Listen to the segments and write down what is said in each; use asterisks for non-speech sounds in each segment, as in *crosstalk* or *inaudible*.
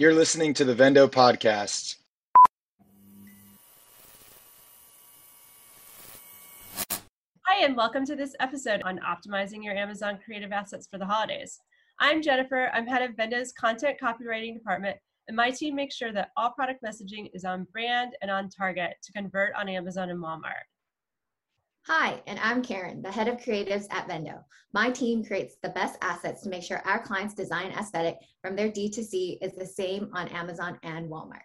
You're listening to the Vendo podcast. Hi, and welcome to this episode on optimizing your Amazon creative assets for the holidays. I'm Jennifer. I'm head of Vendo's content copywriting department, and my team makes sure that all product messaging is on brand and on target to convert on Amazon and Walmart. Hi, and I'm Karen, the head of creatives at Vendo. My team creates the best assets to make sure our clients' design aesthetic from their D2C is the same on Amazon and Walmart.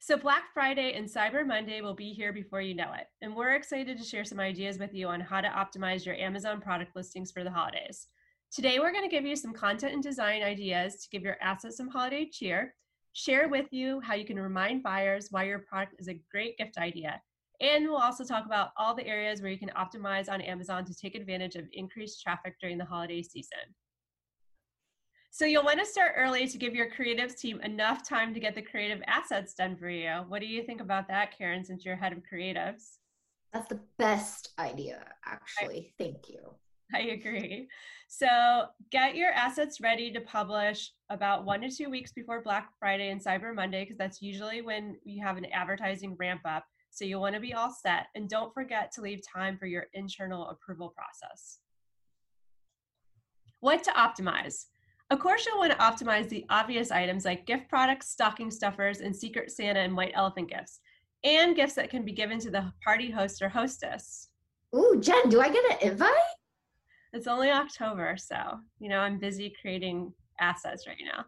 So, Black Friday and Cyber Monday will be here before you know it. And we're excited to share some ideas with you on how to optimize your Amazon product listings for the holidays. Today, we're going to give you some content and design ideas to give your assets some holiday cheer, share with you how you can remind buyers why your product is a great gift idea, and we'll also talk about all the areas where you can optimize on Amazon to take advantage of increased traffic during the holiday season. So you'll want to start early to give your creatives team enough time to get the creative assets done for you. What do you think about that, Karen, since you're head of creatives? That's the best idea, actually. I, Thank you. I agree. So get your assets ready to publish about one to two weeks before Black Friday and Cyber Monday, because that's usually when you have an advertising ramp up. So you'll want to be all set and don't forget to leave time for your internal approval process. What to optimize? Of course, you'll want to optimize the obvious items like gift products, stocking stuffers, and Secret Santa and White Elephant gifts, and gifts that can be given to the party host or hostess. Ooh, Jen, do I get an invite? It's only October, so, you know, I'm busy creating assets right now.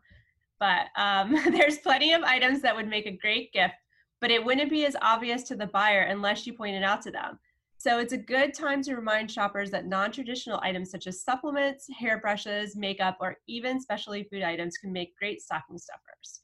But um, *laughs* there's plenty of items that would make a great gift but it wouldn't be as obvious to the buyer unless you point it out to them. So it's a good time to remind shoppers that non-traditional items such as supplements, hairbrushes, makeup, or even specialty food items can make great stocking stuffers.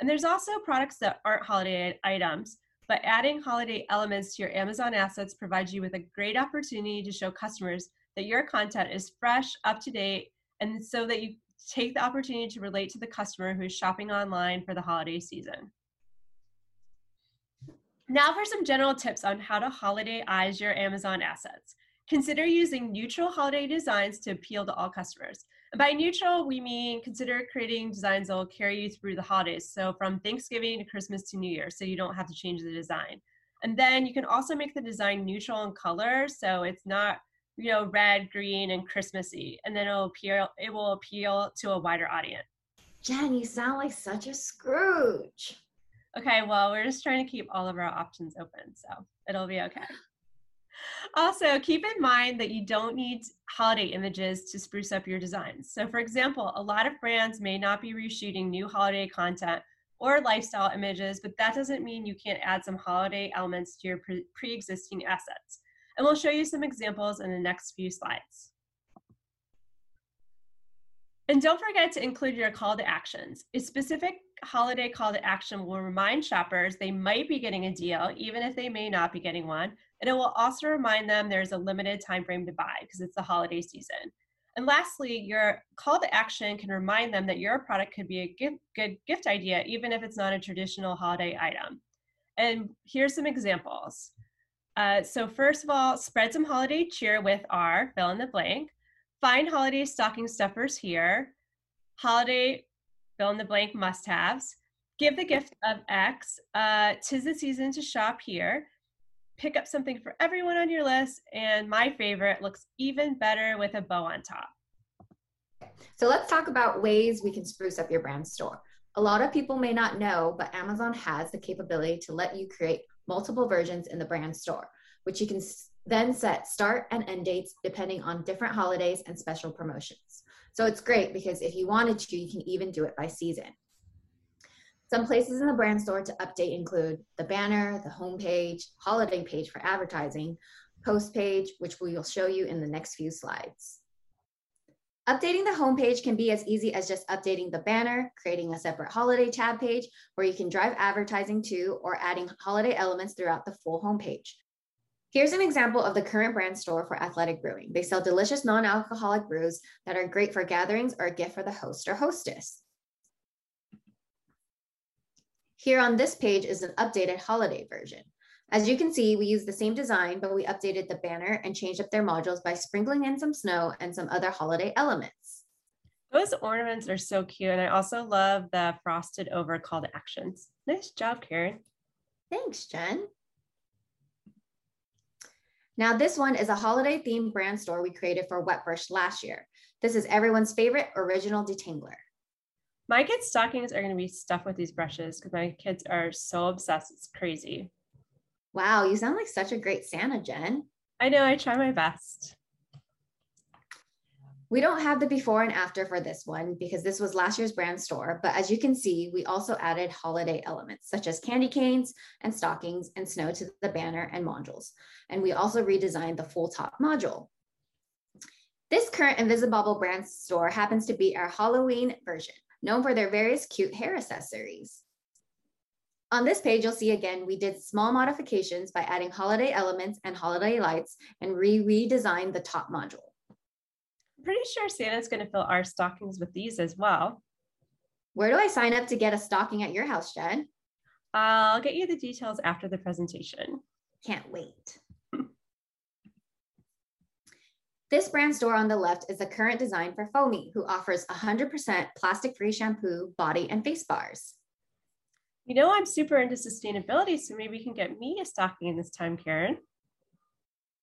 And there's also products that aren't holiday items, but adding holiday elements to your Amazon assets provides you with a great opportunity to show customers that your content is fresh, up to date, and so that you take the opportunity to relate to the customer who's shopping online for the holiday season. Now for some general tips on how to holidayize your Amazon assets. Consider using neutral holiday designs to appeal to all customers. And by neutral, we mean consider creating designs that will carry you through the holidays. So from Thanksgiving to Christmas to New Year, so you don't have to change the design. And then you can also make the design neutral in color, so it's not you know red, green, and Christmassy, and then it'll appeal it will appeal to a wider audience. Jen, you sound like such a Scrooge. Okay, well, we're just trying to keep all of our options open, so it'll be okay. Also, keep in mind that you don't need holiday images to spruce up your designs. So, for example, a lot of brands may not be reshooting new holiday content or lifestyle images, but that doesn't mean you can't add some holiday elements to your pre existing assets. And we'll show you some examples in the next few slides. And don't forget to include your call to actions. A specific holiday call to action will remind shoppers they might be getting a deal, even if they may not be getting one. And it will also remind them there's a limited time frame to buy because it's the holiday season. And lastly, your call to action can remind them that your product could be a gift, good gift idea, even if it's not a traditional holiday item. And here's some examples. Uh, so first of all, spread some holiday cheer with our fill in the blank. Find holiday stocking stuffers here. Holiday fill in the blank must haves. Give the gift of X. Uh, tis the season to shop here. Pick up something for everyone on your list. And my favorite looks even better with a bow on top. So let's talk about ways we can spruce up your brand store. A lot of people may not know, but Amazon has the capability to let you create multiple versions in the brand store, which you can then set start and end dates depending on different holidays and special promotions. So it's great because if you wanted to, you can even do it by season. Some places in the brand store to update include the banner, the homepage, holiday page for advertising, post page, which we will show you in the next few slides. Updating the homepage can be as easy as just updating the banner, creating a separate holiday tab page where you can drive advertising to, or adding holiday elements throughout the full homepage. Here's an example of the current brand store for Athletic Brewing. They sell delicious non-alcoholic brews that are great for gatherings or a gift for the host or hostess. Here on this page is an updated holiday version. As you can see, we use the same design, but we updated the banner and changed up their modules by sprinkling in some snow and some other holiday elements. Those ornaments are so cute. And I also love the frosted over call to actions. Nice job, Karen. Thanks, Jen. Now, this one is a holiday themed brand store we created for Wetbrush last year. This is everyone's favorite original detangler. My kids' stockings are going to be stuffed with these brushes because my kids are so obsessed. It's crazy. Wow, you sound like such a great Santa, Jen. I know, I try my best. We don't have the before and after for this one because this was last year's brand store, but as you can see, we also added holiday elements such as candy canes and stockings and snow to the banner and modules. And we also redesigned the full top module. This current Invisibobble brand store happens to be our Halloween version, known for their various cute hair accessories. On this page, you'll see again, we did small modifications by adding holiday elements and holiday lights and re-redesigned the top module. I'm pretty sure Santa's going to fill our stockings with these as well. Where do I sign up to get a stocking at your house, Jen? I'll get you the details after the presentation. Can't wait. *laughs* This brand store on the left is the current design for Foamie, who offers 100% plastic-free shampoo, body, and face bars. You know, I'm super into sustainability, so maybe you can get me a stocking in this time, Karen.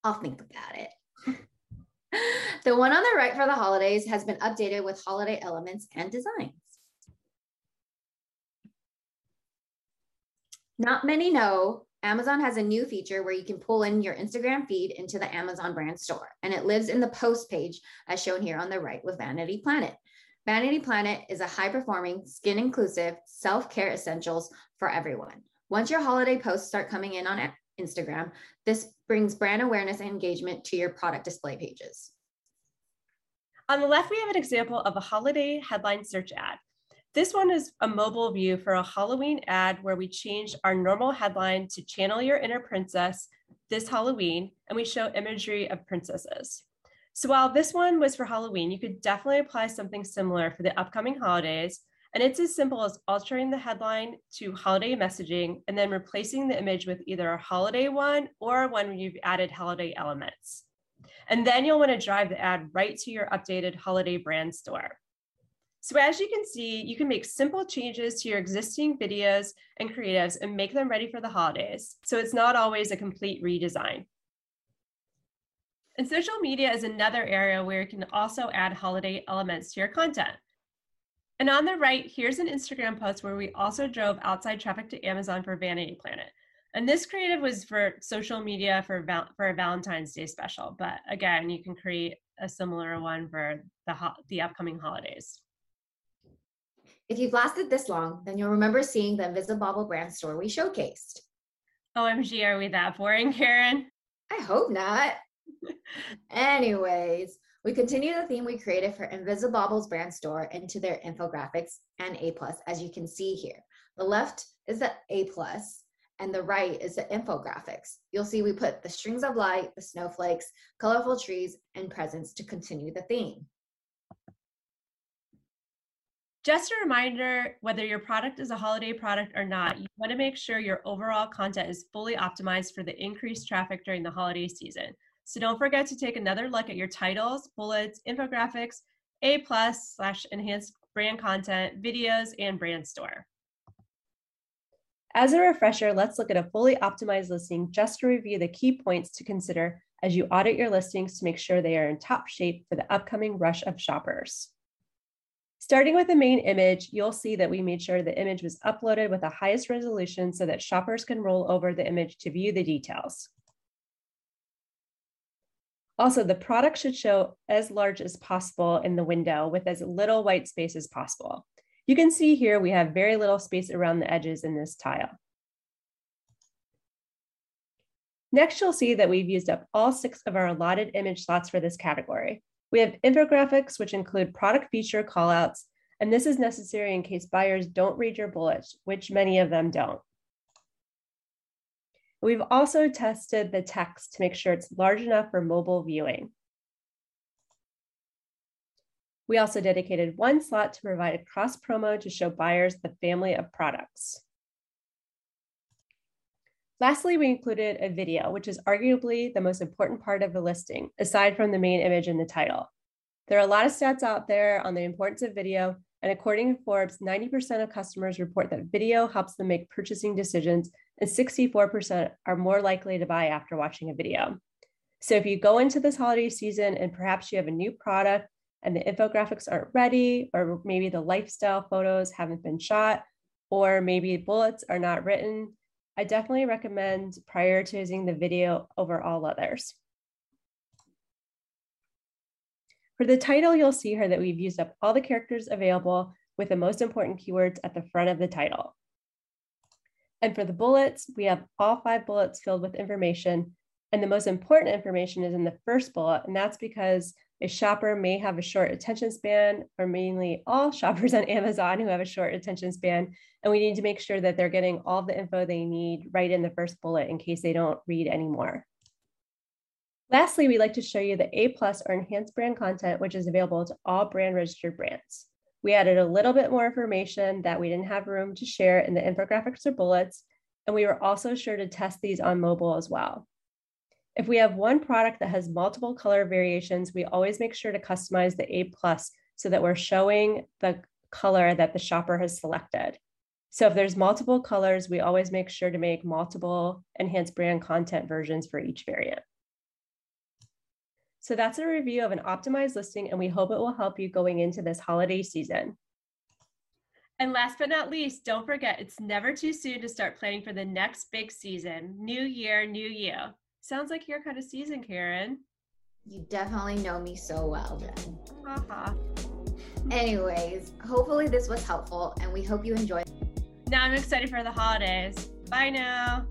I'll think about it. *laughs* *laughs* the one on the right for the holidays has been updated with holiday elements and designs. Not many know Amazon has a new feature where you can pull in your Instagram feed into the Amazon brand store, and it lives in the post page as shown here on the right with Vanity Planet. Vanity Planet is a high performing, skin inclusive, self care essentials for everyone. Once your holiday posts start coming in on Instagram, this brings brand awareness and engagement to your product display pages. On the left, we have an example of a holiday headline search ad. This one is a mobile view for a Halloween ad where we changed our normal headline to channel your inner princess this Halloween, and we show imagery of princesses. So while this one was for Halloween, you could definitely apply something similar for the upcoming holidays. And it's as simple as altering the headline to holiday messaging and then replacing the image with either a holiday one or one you've added holiday elements. And then you'll want to drive the ad right to your updated holiday brand store. So as you can see, you can make simple changes to your existing videos and creatives and make them ready for the holidays. So it's not always a complete redesign. And social media is another area where you can also add holiday elements to your content. And on the right, here's an Instagram post where we also drove outside traffic to Amazon for Vanity Planet. And this creative was for social media for, val- for a Valentine's Day special. But again, you can create a similar one for the, ho- the upcoming holidays. If you've lasted this long, then you'll remember seeing the Invisibobble brand store we showcased. Oh, OMG, are we that boring, Karen? I hope not. *laughs* Anyways, we continue the theme we created for Invisibobble's brand store into their infographics and A plus, as you can see here. The left is the A plus, and the right is the infographics. You'll see we put the strings of light, the snowflakes, colorful trees, and presents to continue the theme. Just a reminder, whether your product is a holiday product or not, you want to make sure your overall content is fully optimized for the increased traffic during the holiday season. So don't forget to take another look at your titles, bullets, infographics, A plus slash enhanced brand content, videos, and brand store. As a refresher, let's look at a fully optimized listing just to review the key points to consider as you audit your listings to make sure they are in top shape for the upcoming rush of shoppers. Starting with the main image, you'll see that we made sure the image was uploaded with the highest resolution so that shoppers can roll over the image to view the details. Also, the product should show as large as possible in the window with as little white space as possible. You can see here we have very little space around the edges in this tile. Next, you'll see that we've used up all six of our allotted image slots for this category. We have infographics, which include product feature callouts, and this is necessary in case buyers don't read your bullets, which many of them don't. We've also tested the text to make sure it's large enough for mobile viewing. We also dedicated one slot to provide a cross promo to show buyers the family of products. Lastly, we included a video, which is arguably the most important part of the listing, aside from the main image and the title. There are a lot of stats out there on the importance of video, and according to Forbes, 90% of customers report that video helps them make purchasing decisions, and 64% are more likely to buy after watching a video. So if you go into this holiday season and perhaps you have a new product and the infographics aren't ready, or maybe the lifestyle photos haven't been shot, or maybe bullets are not written, I definitely recommend prioritizing the video over all others. For the title, you'll see here that we've used up all the characters available with the most important keywords at the front of the title. And for the bullets, we have all five bullets filled with information. And the most important information is in the first bullet, and that's because a shopper may have a short attention span, or mainly all *laughs* shoppers on Amazon who have a short attention span. And we need to make sure that they're getting all the info they need right in the first bullet in case they don't read anymore. Lastly, we'd like to show you the A plus or enhanced brand content, which is available to all brand registered brands. We added a little bit more information that we didn't have room to share in the infographics or bullets, and we were also sure to test these on mobile as well. If we have one product that has multiple color variations, we always make sure to customize the A plus so that we're showing the color that the shopper has selected. So if there's multiple colors, we always make sure to make multiple enhanced brand content versions for each variant. So that's a review of an optimized listing, and we hope it will help you going into this holiday season. And last but not least, don't forget it's never too soon to start planning for the next big season. New year, new you. Sounds like your kind of season, Karen. You definitely know me so well, Jen. Haha. Anyways, hopefully this was helpful and we hope you enjoyed. Now I'm excited for the holidays. Bye now.